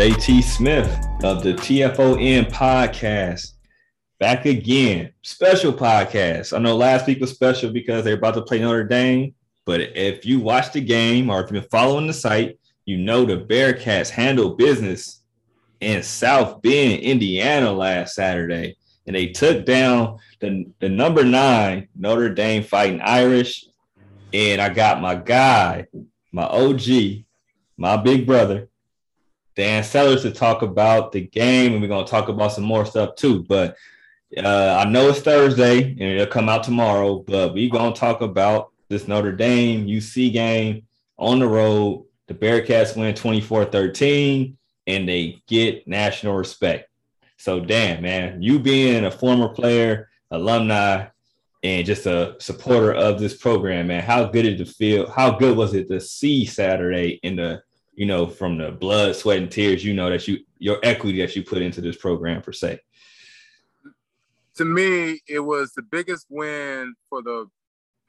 JT Smith of the TFON podcast. Back again. Special podcast. I know last week was special because they're about to play Notre Dame. But if you watched the game or if been following the site, you know the Bearcats handled business in South Bend, Indiana last Saturday. And they took down the, the number nine Notre Dame Fighting Irish. And I got my guy, my OG, my big brother, Dan Sellers, to talk about the game. And we're to talk about some more stuff too. But uh, I know it's Thursday and it'll come out tomorrow, but we're to talk about this Notre Dame UC game on the road. The Bearcats win 24 13 and they get national respect. So, damn, man, you being a former player, alumni, and just a supporter of this program, man, how good did it feel? How good was it to see Saturday in the, you know, from the blood, sweat, and tears, you know, that you, your equity that you put into this program, per se? To me, it was the biggest win for the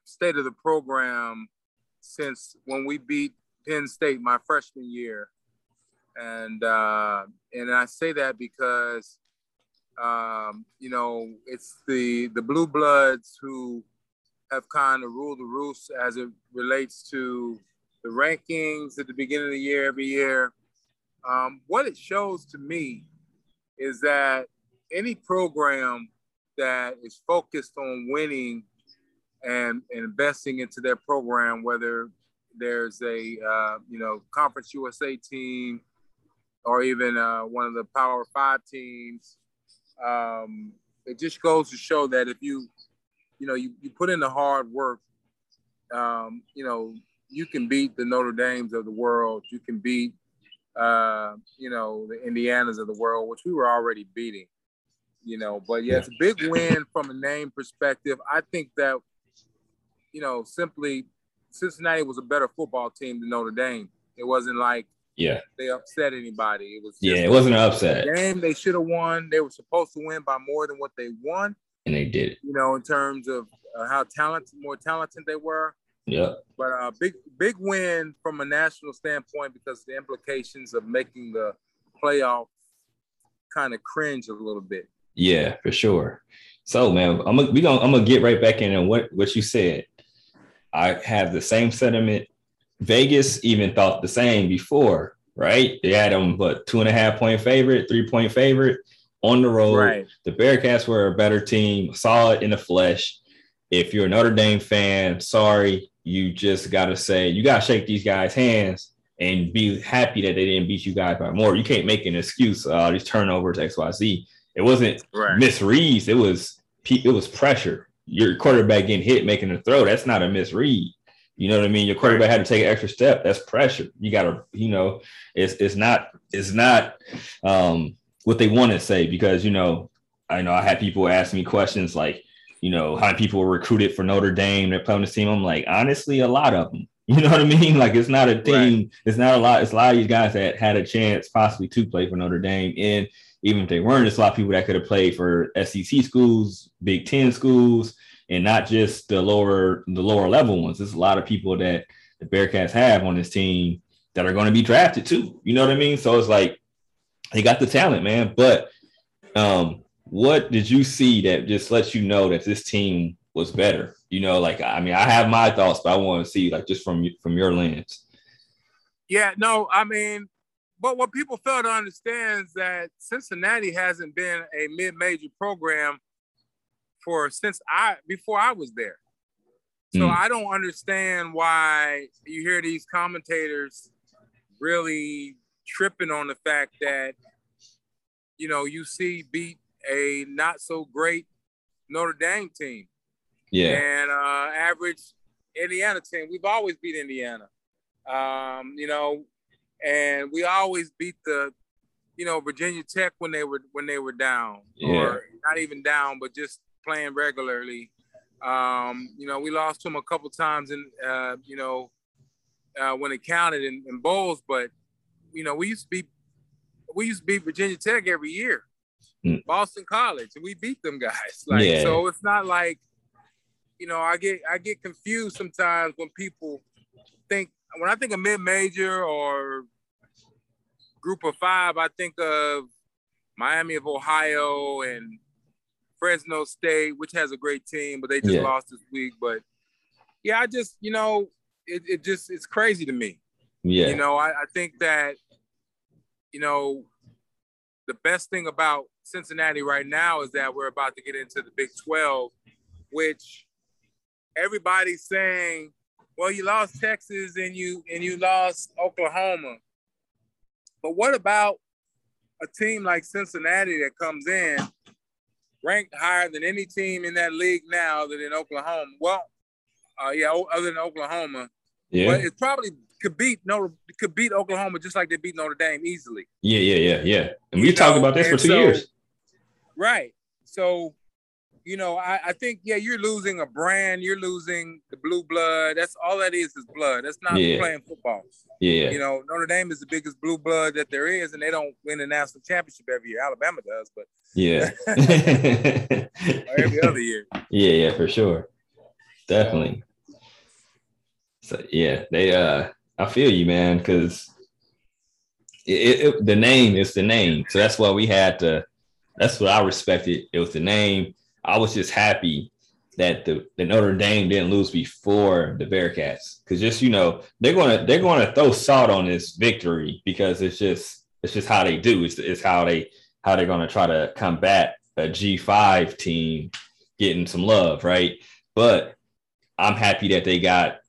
state of the program since when we beat Penn State my freshman year. And uh, and I say that because um, you know, it's the the blue bloods who have kind of ruled the roost as it relates to the rankings at the beginning of the year every year. Um, what it shows to me is that any program that is focused on winning and, and investing into their program, whether there's a uh, you know Conference USA team or even uh, one of the Power Five teams, um, it just goes to show that if you, you know, you, you put in the hard work, um, you know, you can beat the Notre Dames of the world. You can beat, uh, you know, the Indianas of the world, which we were already beating, you know. But yeah, it's a big win from a name perspective. I think that, you know, simply Cincinnati was a better football team than Notre Dame. It wasn't like yeah. They upset anybody. It was yeah, it wasn't an upset. game they should have won. They were supposed to win by more than what they won. And they did. You know, in terms of uh, how talented, more talented they were. Yeah. But a uh, big, big win from a national standpoint because the implications of making the playoff kind of cringe a little bit. Yeah, for sure. So, man, I'm gonna we gonna I'm gonna get right back in and what what you said. I have the same sentiment Vegas even thought the same before, right? They had them, but two and a half point favorite, three point favorite on the road. Right. The Bearcats were a better team, saw it in the flesh. If you're a Notre Dame fan, sorry, you just got to say, you got to shake these guys' hands and be happy that they didn't beat you guys by more. You can't make an excuse, uh, these turnovers, XYZ. It wasn't right. misreads, it was it was pressure. Your quarterback getting hit, making a throw. That's not a misread. You know what I mean? Your quarterback had to take an extra step. That's pressure. You gotta, you know, it's it's not it's not um what they want to say because you know, I know I had people ask me questions like, you know, how many people were recruited for Notre Dame, they're playing this team. I'm like, honestly, a lot of them. You know what I mean? Like it's not a team, right. it's not a lot, it's a lot of these guys that had a chance possibly to play for Notre Dame. And even if they weren't, it's a lot of people that could have played for SEC schools, Big Ten schools, and not just the lower the lower level ones. There's a lot of people that the Bearcats have on this team that are going to be drafted too. You know what I mean? So it's like they got the talent, man. But um, what did you see that just lets you know that this team was better? You know, like I mean, I have my thoughts, but I want to see like just from from your lens. Yeah, no, I mean, but what people fail to understand is that Cincinnati hasn't been a mid-major program for since I before I was there. So mm. I don't understand why you hear these commentators really tripping on the fact that you know UC beat a not so great Notre Dame team. Yeah. And uh, average Indiana team. We've always beat Indiana. Um, you know, and we always beat the, you know, Virginia Tech when they were when they were down, yeah. or not even down, but just playing regularly. Um, you know, we lost to them a couple times and uh, you know, uh, when it counted in, in, bowls, but you know, we used to be we used to beat Virginia Tech every year, mm. Boston College, and we beat them guys. Like, yeah. so it's not like, you know, I get I get confused sometimes when people think when I think of mid major or group of five, I think of Miami of Ohio and Fresno State, which has a great team, but they just yeah. lost this week. But yeah, I just, you know, it, it just it's crazy to me. Yeah. You know, I, I think that, you know, the best thing about Cincinnati right now is that we're about to get into the Big 12, which everybody's saying, well, you lost Texas and you and you lost Oklahoma. But what about a team like Cincinnati that comes in ranked higher than any team in that league now than in Oklahoma? Well, uh, yeah, other than Oklahoma. Yeah. But it's probably could beat Notre could beat Oklahoma just like they beat Notre Dame easily. Yeah, yeah, yeah, yeah. And we talked about this for two so, years. Right. So, you know, I, I think yeah, you're losing a brand. You're losing the blue blood. That's all that is is blood. That's not yeah. playing football. Yeah. You know, Notre Dame is the biggest blue blood that there is, and they don't win the national championship every year. Alabama does, but yeah, every other year. Yeah, yeah, for sure, definitely. So yeah, they uh I feel you, man, because the name is the name. So that's why we had to. That's what I respected. It was the name. I was just happy that the, the Notre Dame didn't lose before the Bearcats, because just you know they're gonna they're gonna throw salt on this victory because it's just it's just how they do. It's, it's how they how they're gonna try to combat a G five team getting some love, right? But I'm happy that they got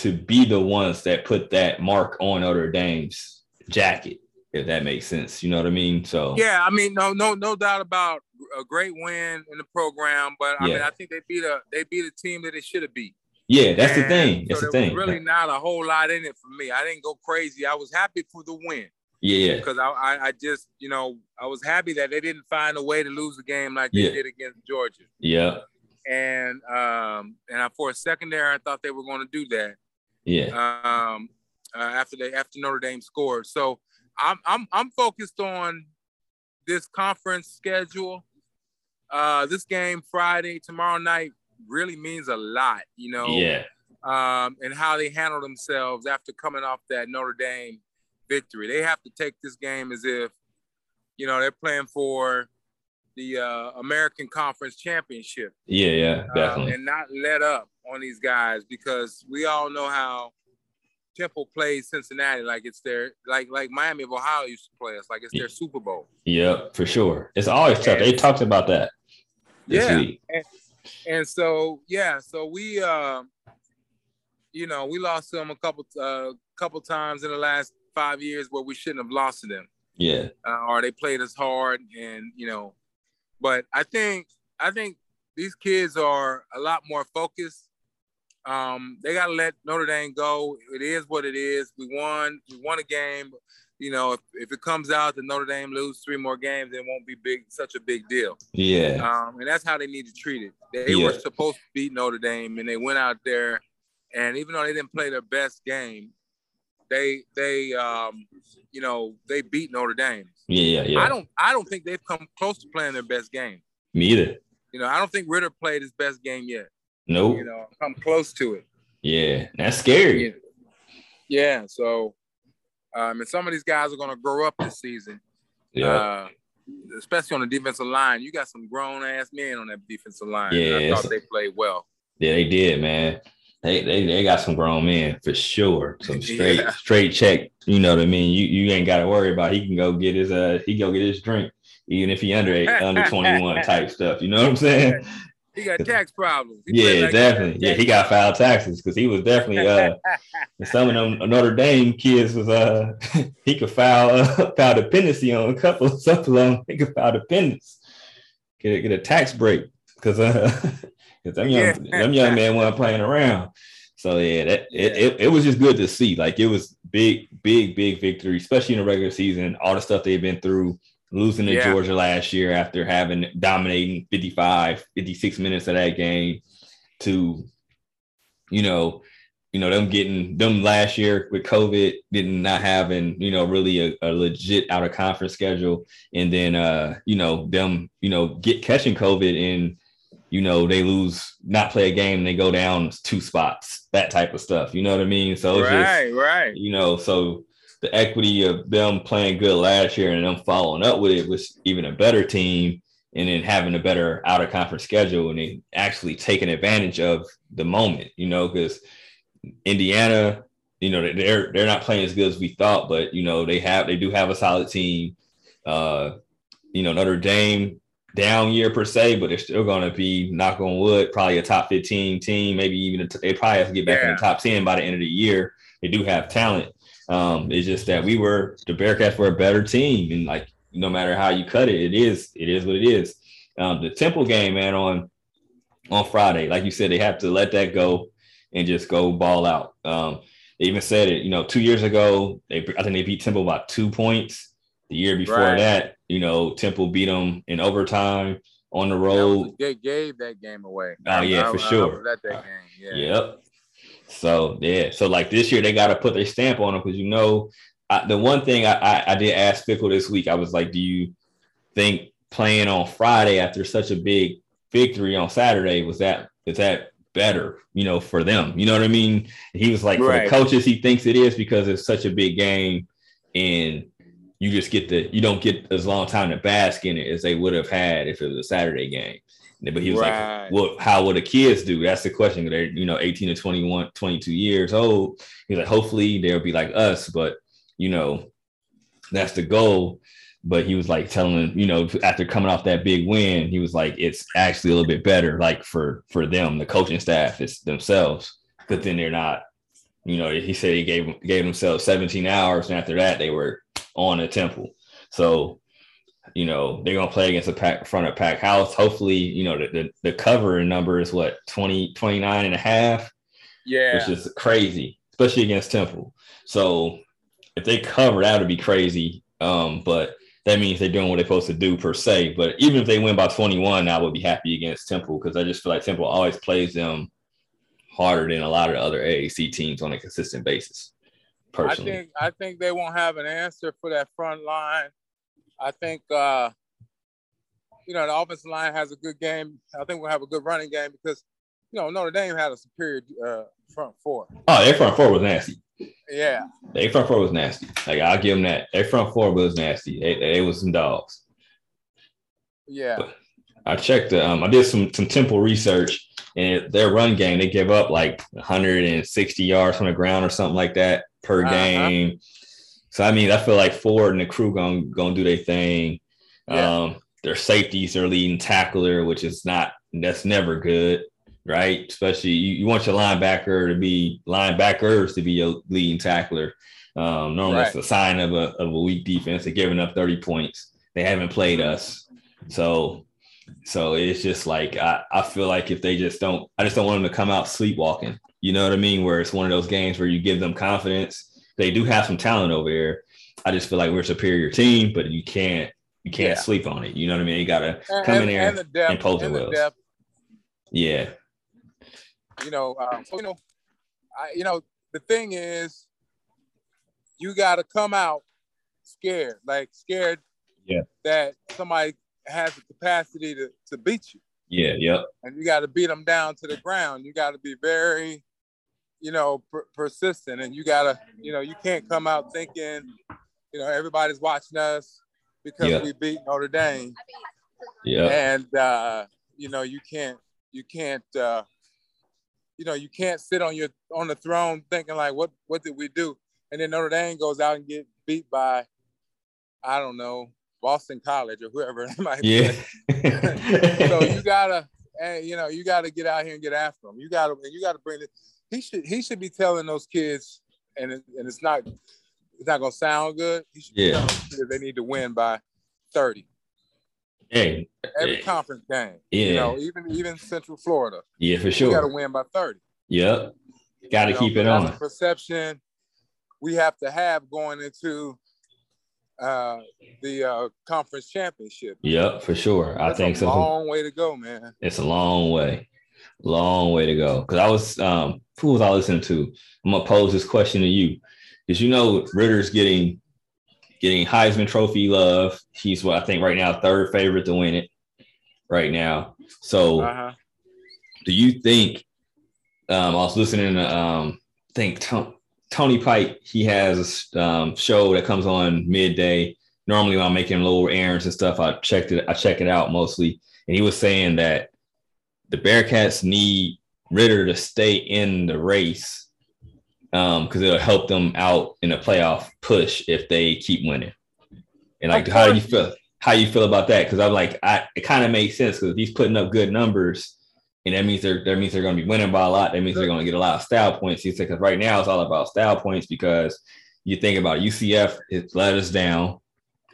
to be the ones that put that mark on Notre Dame's jacket, if that makes sense. You know what I mean? So yeah, I mean, no, no, no doubt about a great win in the program, but I yeah. mean, I think they beat a they beat a team that they should have beat. Yeah, that's and the thing. That's so the thing. really not a whole lot in it for me. I didn't go crazy. I was happy for the win. Yeah, because I, I, I just you know I was happy that they didn't find a way to lose the game like they yeah. did against Georgia. Yeah, and um and I, for a second there I thought they were going to do that. Yeah. Um, uh, after they after Notre Dame scored, so I'm I'm I'm focused on this conference schedule. Uh, this game Friday tomorrow night really means a lot, you know. Yeah. Um, and how they handle themselves after coming off that Notre Dame victory. They have to take this game as if, you know, they're playing for the uh, American Conference Championship. Yeah, yeah, uh, definitely. and not let up on these guys because we all know how Temple plays Cincinnati like it's their like like Miami of Ohio used to play us like it's their Super Bowl. Yeah, for sure. It's always tough. And, they talked about that. yeah, and, and, so yeah, so we uh, you know we lost to them a couple uh, couple times in the last five years where we shouldn't have lost to them. Yeah, uh, or they played us hard, and you know but I think I think these kids are a lot more focused. Um, they got to let Notre Dame go. It is what it is. We won. We won a game. You know, if, if it comes out that Notre Dame lose three more games, it won't be big, such a big deal. Yeah. Um, and that's how they need to treat it. They yeah. were supposed to beat Notre Dame, and they went out there, and even though they didn't play their best game, they they um, you know they beat Notre Dame. Yeah, yeah, yeah. I don't I don't think they've come close to playing their best game. Me either. You know, I don't think Ridder played his best game yet. Nope. You know, come close to it. Yeah, that's scary. Yeah. yeah so, um, and some of these guys are going to grow up this season. Yeah. Uh, especially on the defensive line, you got some grown ass men on that defensive line. Yeah, I thought they played well. Yeah, they did, man they, they they got some grown men for sure. Some straight yeah. straight check. You know what I mean? You you ain't got to worry about. He can go get his uh he go get his drink even if he under eight, under twenty one type stuff. You know what I'm saying? He got tax problems. He yeah, like definitely. Yeah, he got filed taxes because he was definitely uh some of them Notre Dame kids was uh he could file uh, file dependency on a couple of them he could file dependence get a, get a tax break because uh because them young yeah. them young men weren't playing around. So yeah, that it, it, it was just good to see. Like it was big, big, big victory, especially in the regular season. All the stuff they've been through, losing to yeah. Georgia last year after having dominating 55, 56 minutes of that game to, you know, you know, them getting them last year with COVID, didn't not having, you know, really a, a legit out of conference schedule. And then uh, you know, them, you know, get catching COVID and you know, they lose, not play a game, they go down two spots, that type of stuff. You know what I mean? So right, just, right. You know, so the equity of them playing good last year and them following up with it was even a better team and then having a better out of conference schedule and then actually taking advantage of the moment, you know, because Indiana, you know, they're they're not playing as good as we thought, but you know, they have they do have a solid team. Uh, you know, Notre Dame down year per se, but they're still going to be knock on wood, probably a top 15 team, maybe even a, they probably have to get back yeah. in the top 10 by the end of the year. They do have talent. Um, it's just that we were the Bearcats were a better team, and like no matter how you cut it, it is it is what it is. Um, the Temple game, man, on on Friday, like you said, they have to let that go and just go ball out. Um, they even said it, you know, two years ago, they I think they beat Temple by two points. The year before right. that, you know, Temple beat them in overtime on the road. They gave that game away. Oh yeah, I, for I, sure. I that game. Yeah. Yep. So yeah, so like this year they got to put their stamp on them because you know I, the one thing I, I, I did ask Fickell this week, I was like, do you think playing on Friday after such a big victory on Saturday was that is that better, you know, for them? You know what I mean? He was like, right. for the coaches, he thinks it is because it's such a big game, and you just get the you don't get as long time to bask in it as they would have had if it was a Saturday game. But he was right. like, "What? How would the kids do?" That's the question. They're you know 18 to 21, 22 years old. He's like, hopefully they'll be like us, but you know, that's the goal. But he was like telling, you know, after coming off that big win, he was like, it's actually a little bit better, like for for them, the coaching staff, it's themselves. But then they're not, you know, he said he gave gave themselves 17 hours, and after that, they were on a temple. So, you know, they're gonna play against a pack front of pack house. Hopefully, you know, the, the, the cover number is what 20, 29 and a half. Yeah. Which is crazy, especially against Temple. So if they cover, that would be crazy. Um, but that means they're doing what they're supposed to do per se. But even if they win by 21, I would be happy against Temple because I just feel like Temple always plays them harder than a lot of the other AAC teams on a consistent basis. Personally, I think I think they won't have an answer for that front line. I think uh, you know the offensive line has a good game. I think we'll have a good running game because you know Notre Dame had a superior uh, front four. Oh, their front four was nasty. Yeah. Their front four was nasty. Like I'll give them that. Their front four was nasty. They, they was some dogs. Yeah. But I checked. Um, I did some some Temple research, and their run game they give up like 160 yards from the ground or something like that per uh-huh. game. So I mean, I feel like Ford and the crew gonna gonna do their thing. Yeah. Um, their safeties are leading tackler, which is not that's never good right? Especially you, you want your linebacker to be linebackers to be your leading tackler. Um, normally right. that's a sign of a, of a weak defense. They're giving up 30 points. They haven't played us. So so it's just like I, I feel like if they just don't, I just don't want them to come out sleepwalking. You know what I mean? Where it's one of those games where you give them confidence. They do have some talent over there. I just feel like we're a superior team, but you can't you can't yeah. sleep on it. You know what I mean? You gotta come in there and, the depth, and pose the wheels. Yeah, you know, um, you know, I, you know, the thing is, you got to come out scared, like scared yeah. that somebody has the capacity to, to beat you. Yeah, yep. And you got to beat them down to the ground. You got to be very, you know, per- persistent. And you got to, you know, you can't come out thinking, you know, everybody's watching us because yep. we beat Notre Dame. Yeah. And, uh, you know, you can't, you can't, uh, you know, you can't sit on your on the throne thinking like, what what did we do? And then Notre Dame goes out and get beat by, I don't know, Boston College or whoever it might yeah. be. so you gotta, and you know, you gotta get out here and get after them. You gotta, and you gotta bring it. He should he should be telling those kids, and it, and it's not it's not gonna sound good. He should yeah. they need to win by thirty. Hey, every hey. conference game. Yeah. You know, even even Central Florida. Yeah, for sure. You got to win by 30. Yep. Got to keep know, it on. the perception we have to have going into uh, the uh, conference championship. Yep, for sure. That's I think a so. Long way to go, man. It's a long way, long way to go. Because I was, um, who was I listening to? I'm gonna pose this question to you. Because you know Ridder's getting getting Heisman Trophy love. He's what I think right now third favorite to win it right now. So, uh-huh. do you think? Um, I was listening to um, think Tom, Tony Pike, he has a um, show that comes on midday. Normally, when I'm making little errands and stuff, I checked it. I check it out mostly, and he was saying that the Bearcats need Ridder to stay in the race because um, it'll help them out in a playoff push if they keep winning. And like, how do you feel? How you feel about that? Because I'm like, I it kind of makes sense because if he's putting up good numbers, and that means they're that means they're going to be winning by a lot. That means they're going to get a lot of style points. He said because right now it's all about style points because you think about UCF, it let us down,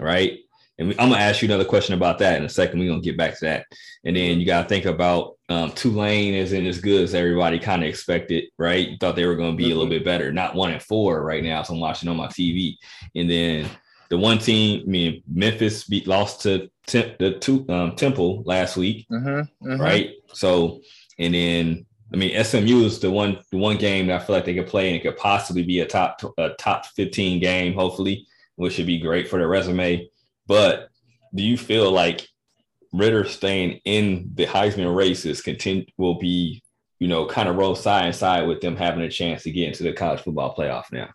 right? And we, I'm gonna ask you another question about that in a second. We're gonna get back to that, and then you gotta think about um, Tulane isn't as good as everybody kind of expected, right? You thought they were gonna be a little mm-hmm. bit better, not one and four right now. So I'm watching on my TV, and then the one team, I mean, Memphis beat lost to temp, the two um, Temple last week, mm-hmm, mm-hmm. right? So, and then I mean, SMU is the one the one game that I feel like they could play and it could possibly be a top a top 15 game, hopefully, which should be great for the resume. But do you feel like Ridder staying in the Heisman races continue will be, you know, kind of roll side and side with them having a chance to get into the college football playoff now?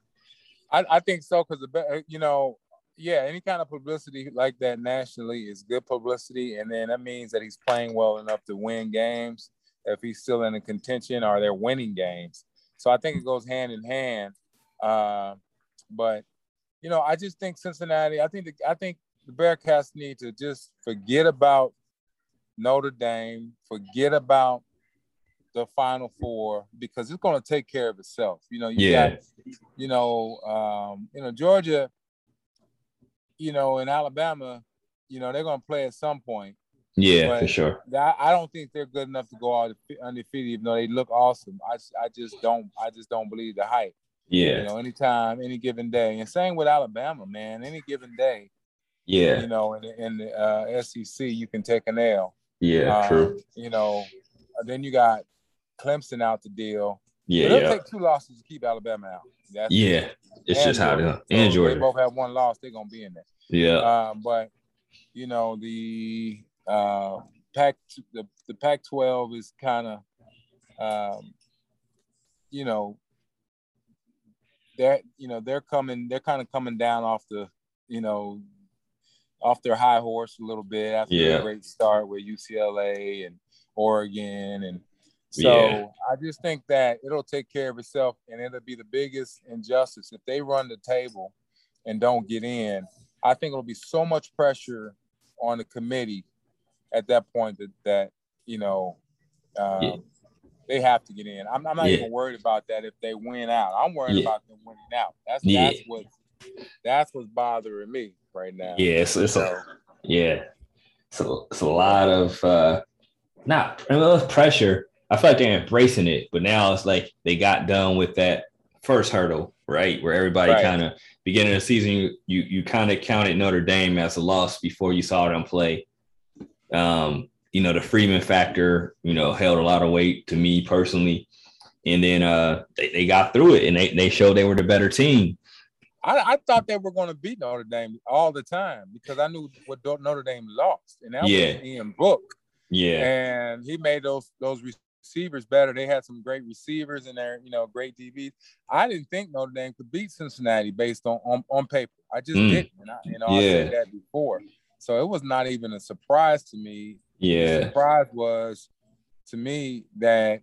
I, I think so because the you know yeah, any kind of publicity like that nationally is good publicity, and then that means that he's playing well enough to win games. If he's still in a contention, or they're winning games, so I think it goes hand in hand. Uh, but you know, I just think Cincinnati. I think the, I think the Bearcats need to just forget about Notre Dame, forget about the Final Four because it's going to take care of itself. You know, you yeah. got, you know, um, you know Georgia you know, in Alabama, you know, they're going to play at some point. Yeah, but for sure. I, I don't think they're good enough to go out undefeated, even though they look awesome. I, I just don't I just don't believe the hype. Yeah. You know, anytime, any given day. And same with Alabama, man. Any given day. Yeah. You know, in, in the uh, SEC, you can take an L. Yeah, um, true. You know, then you got Clemson out the deal. Yeah. But it'll yeah. take two losses to keep Alabama out. That's yeah. It's just how it is. And Georgia. They both have one loss. They're gonna be in there. Yeah. Uh, but you know the uh, Pac the the Pac-12 is kind of um, you know they're you know they're coming they're kind of coming down off the you know off their high horse a little bit after yeah. a great start with UCLA and Oregon and so yeah. I just think that it'll take care of itself and it'll be the biggest injustice if they run the table and don't get in. I think it'll be so much pressure on the committee at that point that that you know um, yeah. they have to get in. I'm, I'm not yeah. even worried about that if they win out. I'm worried about them winning out. That's that's what that's what's bothering me right now. Yeah, it's, it's so, a, yeah, it's a, it's a lot of uh, not I mean, pressure I feel like they're embracing it, but now it's like they got done with that first hurdle, right? Where everybody right. kind of beginning of the season, you you, you kind of counted Notre Dame as a loss before you saw them play. Um, you know, the Freeman factor, you know, held a lot of weight to me personally. And then uh they, they got through it and they, they showed they were the better team. I, I thought they were going to beat Notre Dame all the time because I knew what Notre Dame lost, and that yeah. was Ian Book. Yeah, and he made those those receivers better. They had some great receivers in there, you know, great DBs. I didn't think Notre Dame could beat Cincinnati based on on, on paper. I just mm. didn't. I, you know, yeah. I said that before. So it was not even a surprise to me. Yeah. The surprise was to me that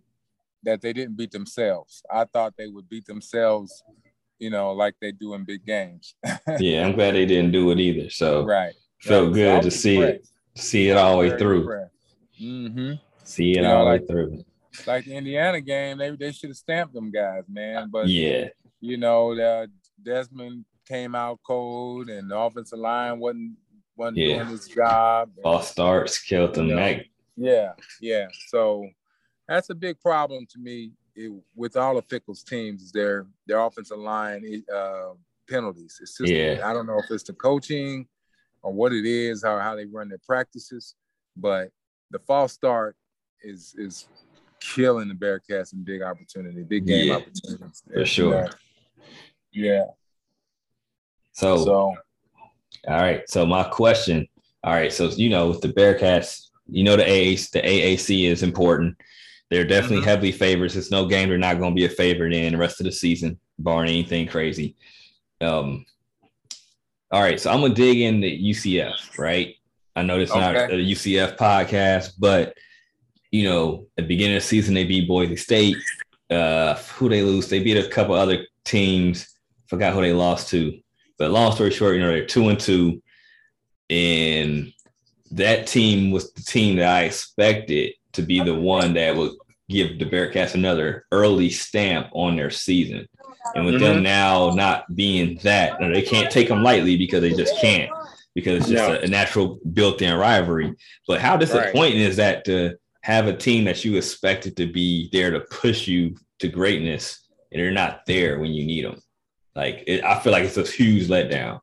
that they didn't beat themselves. I thought they would beat themselves, you know, like they do in big games. yeah, I'm glad they didn't do it either. So right. Felt right. good so to see it, see it all the way through. Mm-hmm. See it you know, all the like, way through like the Indiana game, they they should have stamped them guys, man. But yeah, you know, the Desmond came out cold, and the offensive line wasn't wasn't yeah. doing his job. All starts killed them. You know, yeah, yeah. So that's a big problem to me it, with all of Fickell's teams. Their their offensive line uh, penalties? It's just yeah. I don't know if it's the coaching or what it is, how how they run their practices, but the false start is is killing the Bearcats in big opportunity, big game yeah, opportunities. For sure. Yeah. So, so, all right. So my question. All right. So you know, with the Bearcats, you know the AAC, the AAC is important. They're definitely mm-hmm. heavily favorites. It's no game they're not going to be a favorite in the rest of the season, barring anything crazy. Um, all right, so I'm gonna dig into UCF, right? I know it's okay. not a UCF podcast, but you know, at the beginning of the season they beat Boise State. Uh, who they lose? They beat a couple other teams. Forgot who they lost to. But long story short, you know, they're two and two, and that team was the team that I expected to be the one that would give the Bearcats another early stamp on their season. And with mm-hmm. them now not being that, they can't take them lightly because they just can't, because it's just a, a, natural built-in rivalry. But how disappointing right. is that to have a team that you expected to be there to push you to greatness, and they're not there when you need them? Like it, I feel like it's a huge letdown.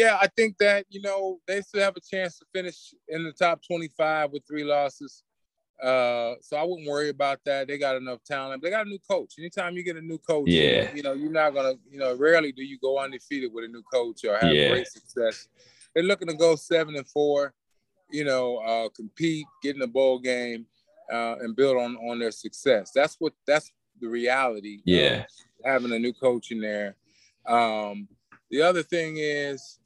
Yeah, I think that you know they still have a chance to finish in the top 25 with three losses. Uh, so I wouldn't worry about that. They got enough talent. They got a new coach. Anytime you get a new coach, yeah, you know you're not gonna, you know, rarely do you go undefeated with a new coach or have yeah. great success. They're looking to go seven and four, you know, uh, compete, get in the bowl game, uh, and build on on their success. That's what that's the reality. Yeah, having a new coach in there. Um, the other thing is,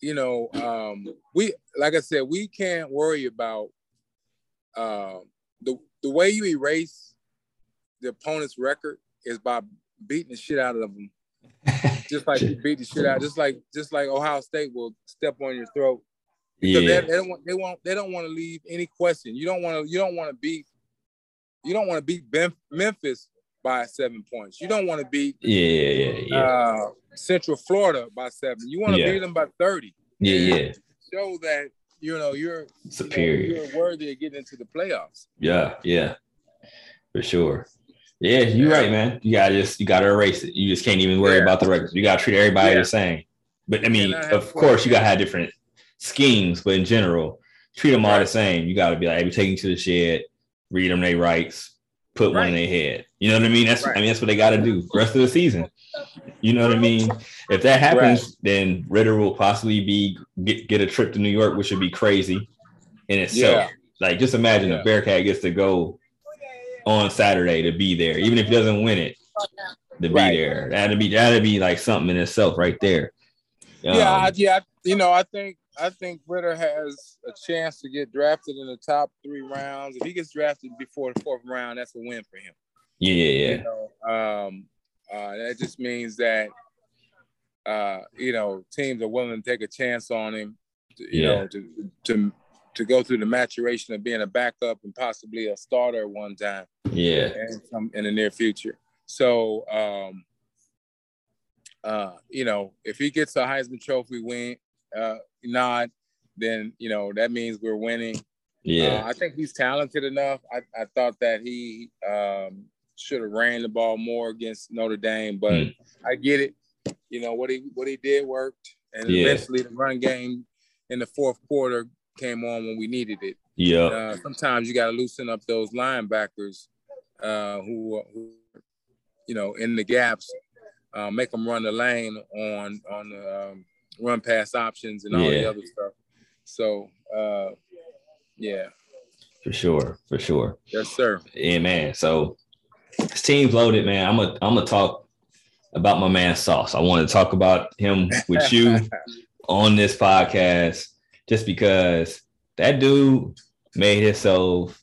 you know, um, we like I said, we can't worry about um, the the way you erase the opponent's record is by beating the shit out of them. just like you beat the shit out, just like just like Ohio State will step on your throat. Because yeah. they, they don't want they won't they don't want to leave any question. You don't want to you don't want to beat you don't want to beat Memphis by seven points. You don't want to beat yeah, yeah, yeah. Uh, Central Florida by seven. You want to yeah. beat them by 30. Yeah, yeah. Show that you know you're superior. You are worthy of getting into the playoffs. Yeah, yeah, for sure. Yeah, you're yeah. right, man. You gotta just you gotta erase it. You just can't even worry yeah. about the records. You gotta treat everybody the same. But I mean, of course, you gotta have different schemes, but in general, treat them all the same. You gotta be like, hey, we taking to the shed, read them their rights, put right. one in their head. You know what I mean? That's right. I mean that's what they gotta do the rest of the season. You know what I mean? If that happens, right. then Ridder will possibly be get, get a trip to New York, which would be crazy in itself. Yeah. Like just imagine yeah. a Bearcat gets to go on Saturday to be there, even if he doesn't win it, to be there. That'd be that'd be like something in itself right there. Um, yeah, yeah. You know, I think I think Ridder has a chance to get drafted in the top three rounds. If he gets drafted before the fourth round, that's a win for him. Yeah, yeah, yeah. You know, um, uh, that just means that uh, you know teams are willing to take a chance on him. To, you yeah. know, to to to go through the maturation of being a backup and possibly a starter at one time. Yeah, some in the near future. So, um, uh, you know, if he gets a Heisman Trophy win uh, nod, then you know that means we're winning. Yeah, uh, I think he's talented enough. I, I thought that he um, should have ran the ball more against Notre Dame, but mm. I get it. You know what he what he did worked, and yeah. eventually the run game in the fourth quarter came on when we needed it. Yeah. Uh, sometimes you got to loosen up those linebackers uh, who, who, you know, in the gaps, uh, make them run the lane on on the um, run pass options and all yeah. the other stuff. So, uh, yeah. For sure, for sure. Yes, sir. Yeah, man. So this team's loaded, man. I'm gonna I'm gonna talk about my man Sauce. I want to talk about him with you on this podcast just because that dude made himself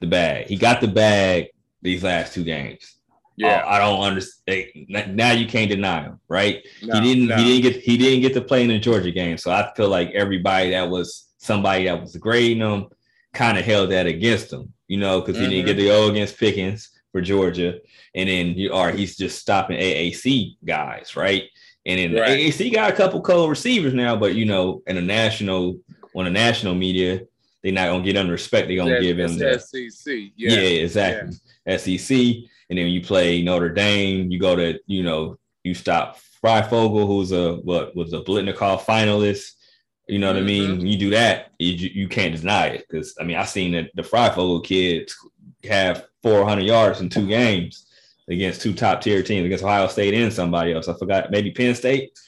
the bag. He got the bag these last two games. Yeah, uh, I don't understand. Now you can't deny him, right? No, he didn't. No. He didn't get. He didn't get to play in the Georgia game, so I feel like everybody that was somebody that was grading him kind of held that against him, you know, because mm-hmm. he didn't get mm-hmm. to go against Pickens for Georgia, and then you are he's just stopping AAC guys, right? And then right. AAC got a couple co receivers now, but you know, in a national on a national media, they're not gonna get under respect. They're gonna give him the SEC. Yeah, yeah exactly. Yeah. SEC, and then you play Notre Dame. You go to you know you stop Fryfogle, who's a what was a Biletnikoff finalist. You know what mm-hmm. I mean? You do that, you, you can't deny it because I mean I've seen that the, the Fryfogle kids have 400 yards in two games against two top tier teams against Ohio State and somebody else. I forgot maybe Penn State,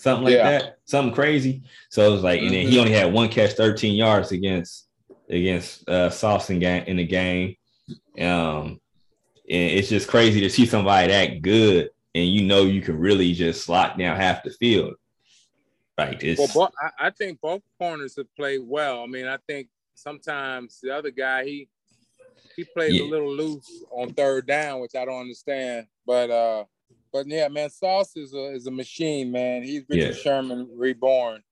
something like yeah. that, something crazy. So it was like, and then he mm-hmm. only had one catch, 13 yards against against uh, Sauce in, game, in the game. Um, and it's just crazy to see somebody that good, and you know you can really just lock down half the field. Like it's. Well, I, I think both corners have played well. I mean, I think sometimes the other guy he he plays yeah. a little loose on third down, which I don't understand. But uh, but yeah, man, Sauce is a is a machine, man. He's Richard yeah. Sherman reborn.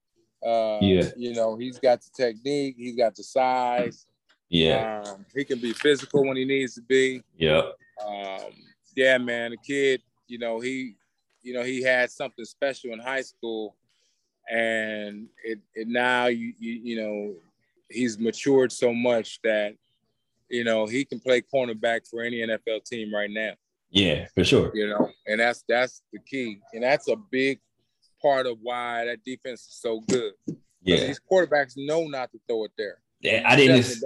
Uh, yeah, you know, he's got the technique, he's got the size. Yeah, um, he can be physical when he needs to be. Yep. Um, yeah, man, the kid, you know, he, you know, he had something special in high school, and it, it now you, you, you know, he's matured so much that, you know, he can play cornerback for any NFL team right now. Yeah, for sure. You know, and that's that's the key, and that's a big part of why that defense is so good. Yeah, these quarterbacks know not to throw it there. Yeah, I didn't. It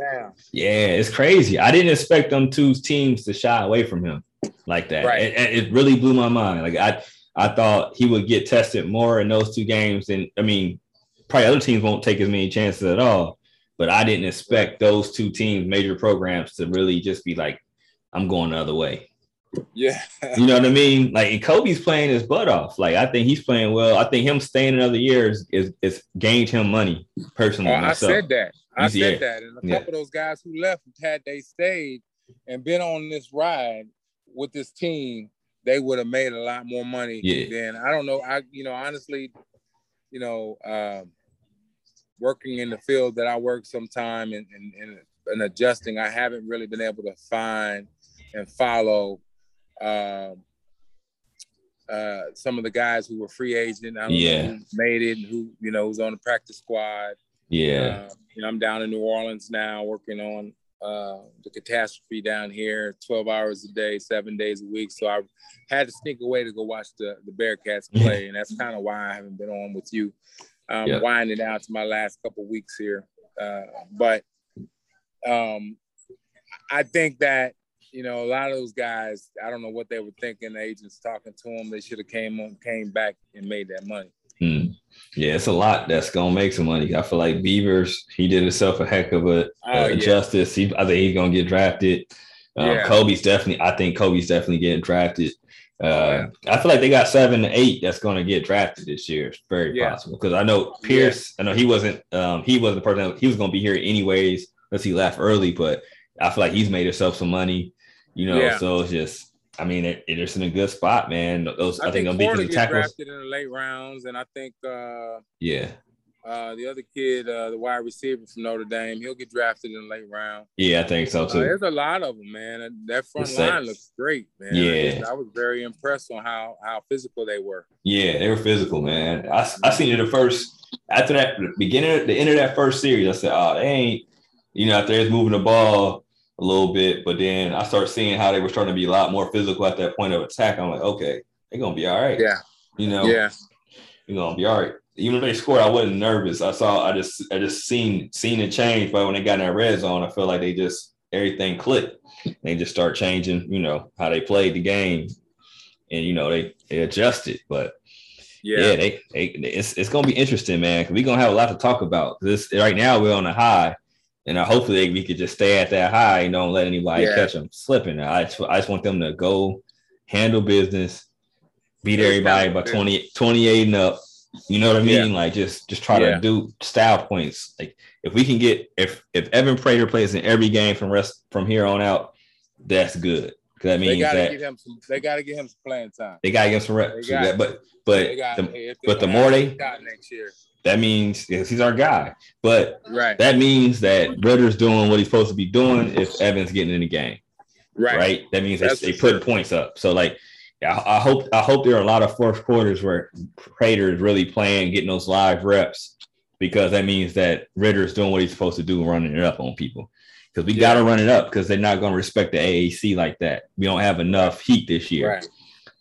yeah, it's crazy. I didn't expect them two teams to shy away from him like that. Right. It, it really blew my mind. Like I, I thought he would get tested more in those two games, and I mean, probably other teams won't take as many chances at all. But I didn't expect those two teams, major programs, to really just be like, "I'm going the other way." Yeah. you know what I mean? Like and Coby's playing his butt off. Like I think he's playing well. I think him staying another year is is, is gained him money personally. Oh, I said that. I said yeah. that. And a yeah. couple of those guys who left had they stayed and been on this ride with this team, they would have made a lot more money yeah. than I don't know. I you know, honestly, you know, um, working in the field that I work sometime and, and, and adjusting, I haven't really been able to find and follow uh, uh, some of the guys who were free agent. I yeah. made it, who you know was on the practice squad. Yeah, uh, you know, I'm down in New Orleans now, working on uh, the catastrophe down here, 12 hours a day, seven days a week. So I had to sneak away to go watch the the Bearcats play, and that's kind of why I haven't been on with you. I'm yeah. winding down to my last couple weeks here, uh, but um, I think that you know, a lot of those guys, I don't know what they were thinking. The agents talking to them, they should have came on, came back and made that money. Hmm. Yeah, it's a lot that's gonna make some money. I feel like Beavers, he did himself a heck of a, oh, yeah. justice. He, I think he's gonna get drafted. Um, yeah. Coby's definitely, I think Coby's definitely getting drafted. Uh, yeah. I feel like they got seven to eight that's going to get drafted this year. It's very yeah. possible because I know Pierce. I know he wasn't. Um, he wasn't the person. He was going to be here anyways. Unless he left early, but I feel like he's made himself some money. You know, yeah. so it's just I mean, it, it's in a good spot, man. Those I, I think, think I'm get drafted in the late rounds, and I think uh yeah. Uh, the other kid, uh, the wide receiver from Notre Dame, he'll get drafted in the late round. Yeah, I think so uh, too. Uh, there's a lot of them, man. That front line looks great, man. Yeah, I, just, I, was very impressed on how how physical they were. Yeah, they were physical, man. I, I seen it the first after that beginning, the end of that first series. I said, oh, they ain't, you know, after they're moving the ball a little bit, but then I start seeing how they were starting to be a lot more physical at that point of attack. I'm like, okay, they're gonna be all right. Yeah. You know, yeah, you're gonna be all right. Even if they scored, I wasn't nervous. I saw, I just, I just seen, seen it change. But when they got in that red zone, I feel like they just everything clicked. They just start changing, you know, how they played the game, and you know they they adjusted. But yeah, yeah they, they it's it's gonna be interesting, man. We're gonna have a lot to talk about. This right now we're on a high, and I hopefully we could just stay at that high and don't let anybody yeah. catch them slipping. I just, I just want them to go handle business, beat everybody by 20, 28 and up. You know what I mean? Yeah. Like just just try yeah. to do style points. Like if we can get if if Evan Prater plays in every game from rest from here on out, that's good. That means they gotta that give him some. They gotta give him some playing time. They gotta give him some reps. But but the, but the more they next year, that means yes, he's our guy. But right. that means that Ridder's doing what he's supposed to be doing if Evans getting in the game. Right. Right. That means they, they put points up. So like I, I, hope I hope there are a lot of fourth quarters where Prater is really playing, getting those live reps, because that means that Ridder's doing what he's supposed to do, running it up on people. Because we yeah. got to run it up because they're not going to respect the AAC like that. We don't have enough heat this year. Right.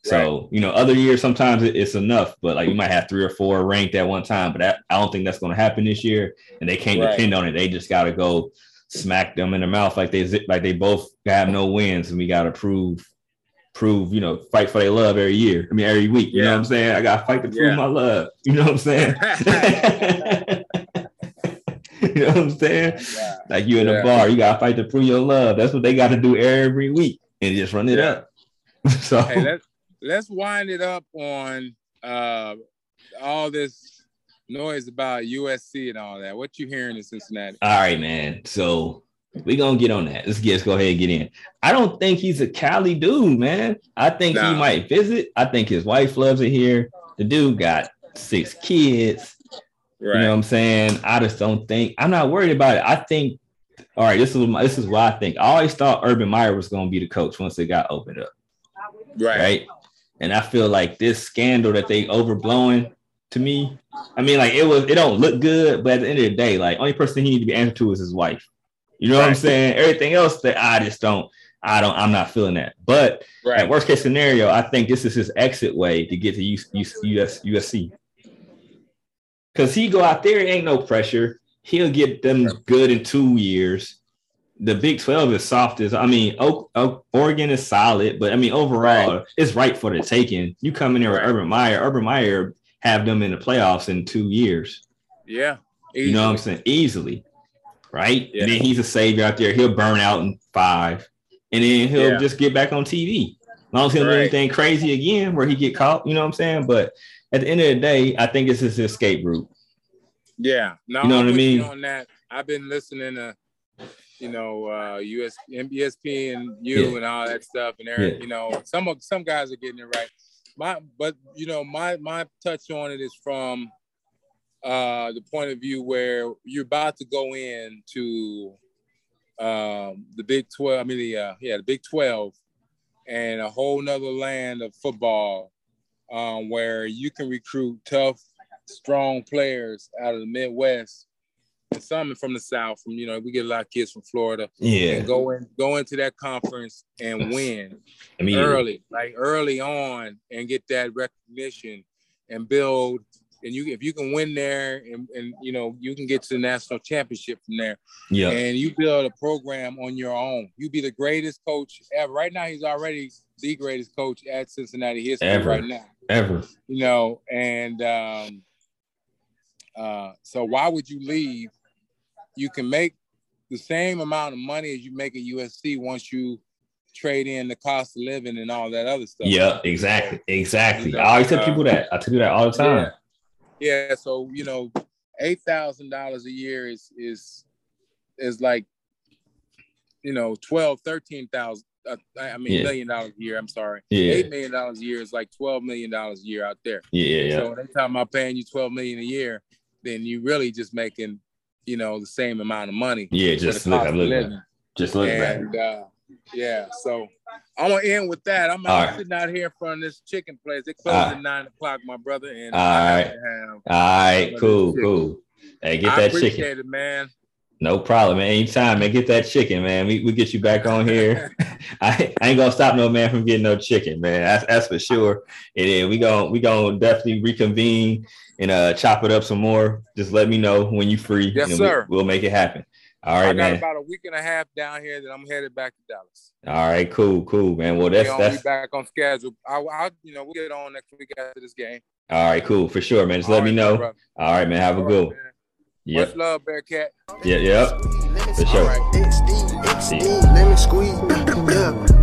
So, you know, other years sometimes it's enough, but like you might have three or four ranked at one time, but that, I don't think that's going to happen this year. And they can't right. depend on it. They just got to go smack them in the mouth like they like they both have no wins, and we got to prove prove you know fight for their love every year. I mean every week. You yeah. know what I'm saying? I got to fight to prove yeah. my love. You know what I'm saying? you know what I'm saying? Yeah. Like you in a bar, you gotta fight to prove your love. That's what they got to do every week and just run it up. so hey, let's let's wind it up on uh all this noise about USC and all that. What you hearing in Cincinnati? All right, man. So we gonna get on that. Let's get let's go ahead and get in. I don't think he's a Cali dude, man. I think nah. he might visit. I think his wife loves it here. The dude got six kids. Right. You know what I'm saying? I just don't think I'm not worried about it. I think all right, this is my, this is what I think. I always thought Urban Meyer was gonna be the coach once it got opened up. Right. Right. And I feel like this scandal that they overblowing to me, I mean, like it was it don't look good, but at the end of the day, like only person he need to be answered to is his wife. You know right. what I'm saying? Everything else that I just don't, I don't, I'm not feeling that. But right. at worst case scenario, I think this is his exit way to get to US, US, USC. Cause he go out there, ain't no pressure. He'll get them good in two years. The Big 12 is soft as I mean, Oak, Oak, Oregon is solid, but I mean, overall, right. it's right for the taking. You come in there with Urban Meyer, Urban Meyer have them in the playoffs in two years. Yeah. Easily. You know what I'm saying? Easily right? Yeah. And then he's a savior out there. He'll burn out in five, and then he'll yeah. just get back on TV. As long as he don't do anything crazy again where he get caught, you know what I'm saying? But at the end of the day, I think it's his escape route. Yeah, no, you know I'm what I mean. On that, I've been listening to, you know, uh, US, MBSP and you yeah. and all that stuff, and there, you know, some of some guys are getting it right. My, but you know, my my touch on it is from uh, the point of view where you're about to go into um, the Big 12, I mean, the, uh, yeah, the Big 12 and a whole nother land of football um, where you can recruit tough, strong players out of the Midwest and some from the South. From you know, we get a lot of kids from Florida. Yeah, and go in, go into that conference and win I mean, early, like early on, and get that recognition and build. And you if you can win there and, and you know you can get to the national championship from there. Yeah. And you build a program on your own. You be the greatest coach ever. Right now he's already the greatest coach at cincinnati history ever, right now. Ever. You know and um uh so why would you leave you can make the same amount of money as you make at usc once you trade in the cost of living and all that other stuff. Yeah, exactly, exactly. You know, I always tell people that. I tell you that all the time. Yeah. Yeah, so you know, eight thousand dollars a year is is is like you know 12 13,000 uh, I mean yeah. million dollars a year I'm sorry yeah. 8 million dollars a year is like 12 million dollars a year out there yeah, yeah so talking about paying you 12 million a year then you really just making you know the same amount of money yeah just look, look just look and, uh, yeah so I'm gonna end with that. I'm out right. sitting out here in front of this chicken place. It closes right. at nine o'clock, my brother. And all right, all right, cool, cool. Hey, get I that chicken, it, man. No problem, man. Anytime, man. Get that chicken, man. We, we get you back on here. I, I ain't gonna stop no man from getting no chicken, man. That's, that's for sure. And then we gonna we gonna definitely reconvene and uh chop it up some more. Just let me know when you free. Yes, sir. We, we'll make it happen. All right, I got man. about a week and a half down here that I'm headed back to Dallas. All right, cool, cool, man. Well, that's that's back on schedule. I, I, you know, we'll get on next week after this game. All right, cool, for sure, man. Just All let right, me know. Brother. All right, man. Have All a good. Right, yep. Much love, Bearcat. Yeah, yep. For sure. All right. XD, XD, lemon squeeze. Yeah.